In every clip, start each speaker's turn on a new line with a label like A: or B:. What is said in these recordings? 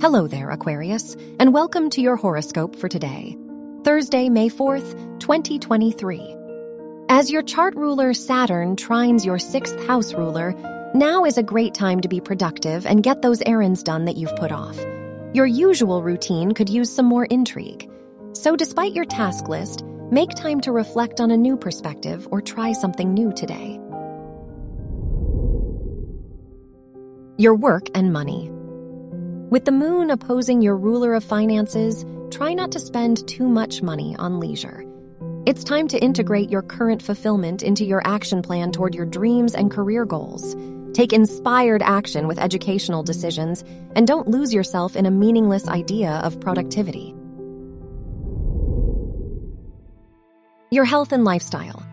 A: Hello there, Aquarius, and welcome to your horoscope for today, Thursday, May 4th, 2023. As your chart ruler Saturn trines your sixth house ruler, now is a great time to be productive and get those errands done that you've put off. Your usual routine could use some more intrigue. So, despite your task list, make time to reflect on a new perspective or try something new today. Your work and money. With the moon opposing your ruler of finances, try not to spend too much money on leisure. It's time to integrate your current fulfillment into your action plan toward your dreams and career goals. Take inspired action with educational decisions and don't lose yourself in a meaningless idea of productivity. Your health and lifestyle.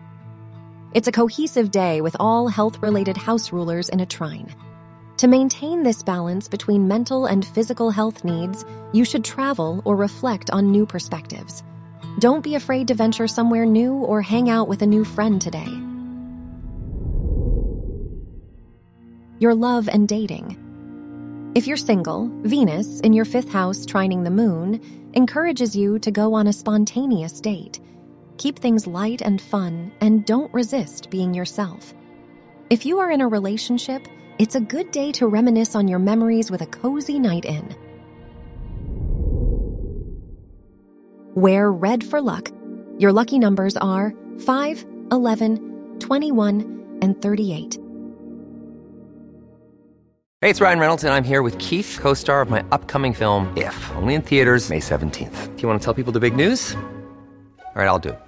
A: It's a cohesive day with all health related house rulers in a trine. To maintain this balance between mental and physical health needs, you should travel or reflect on new perspectives. Don't be afraid to venture somewhere new or hang out with a new friend today. Your love and dating. If you're single, Venus, in your fifth house trining the moon, encourages you to go on a spontaneous date. Keep things light and fun, and don't resist being yourself. If you are in a relationship, it's a good day to reminisce on your memories with a cozy night in. Wear red for luck. Your lucky numbers are 5, 11, 21, and 38.
B: Hey, it's Ryan Reynolds, and I'm here with Keith, co star of my upcoming film, If, only in theaters, May 17th. Do you want to tell people the big news? All right, I'll do it.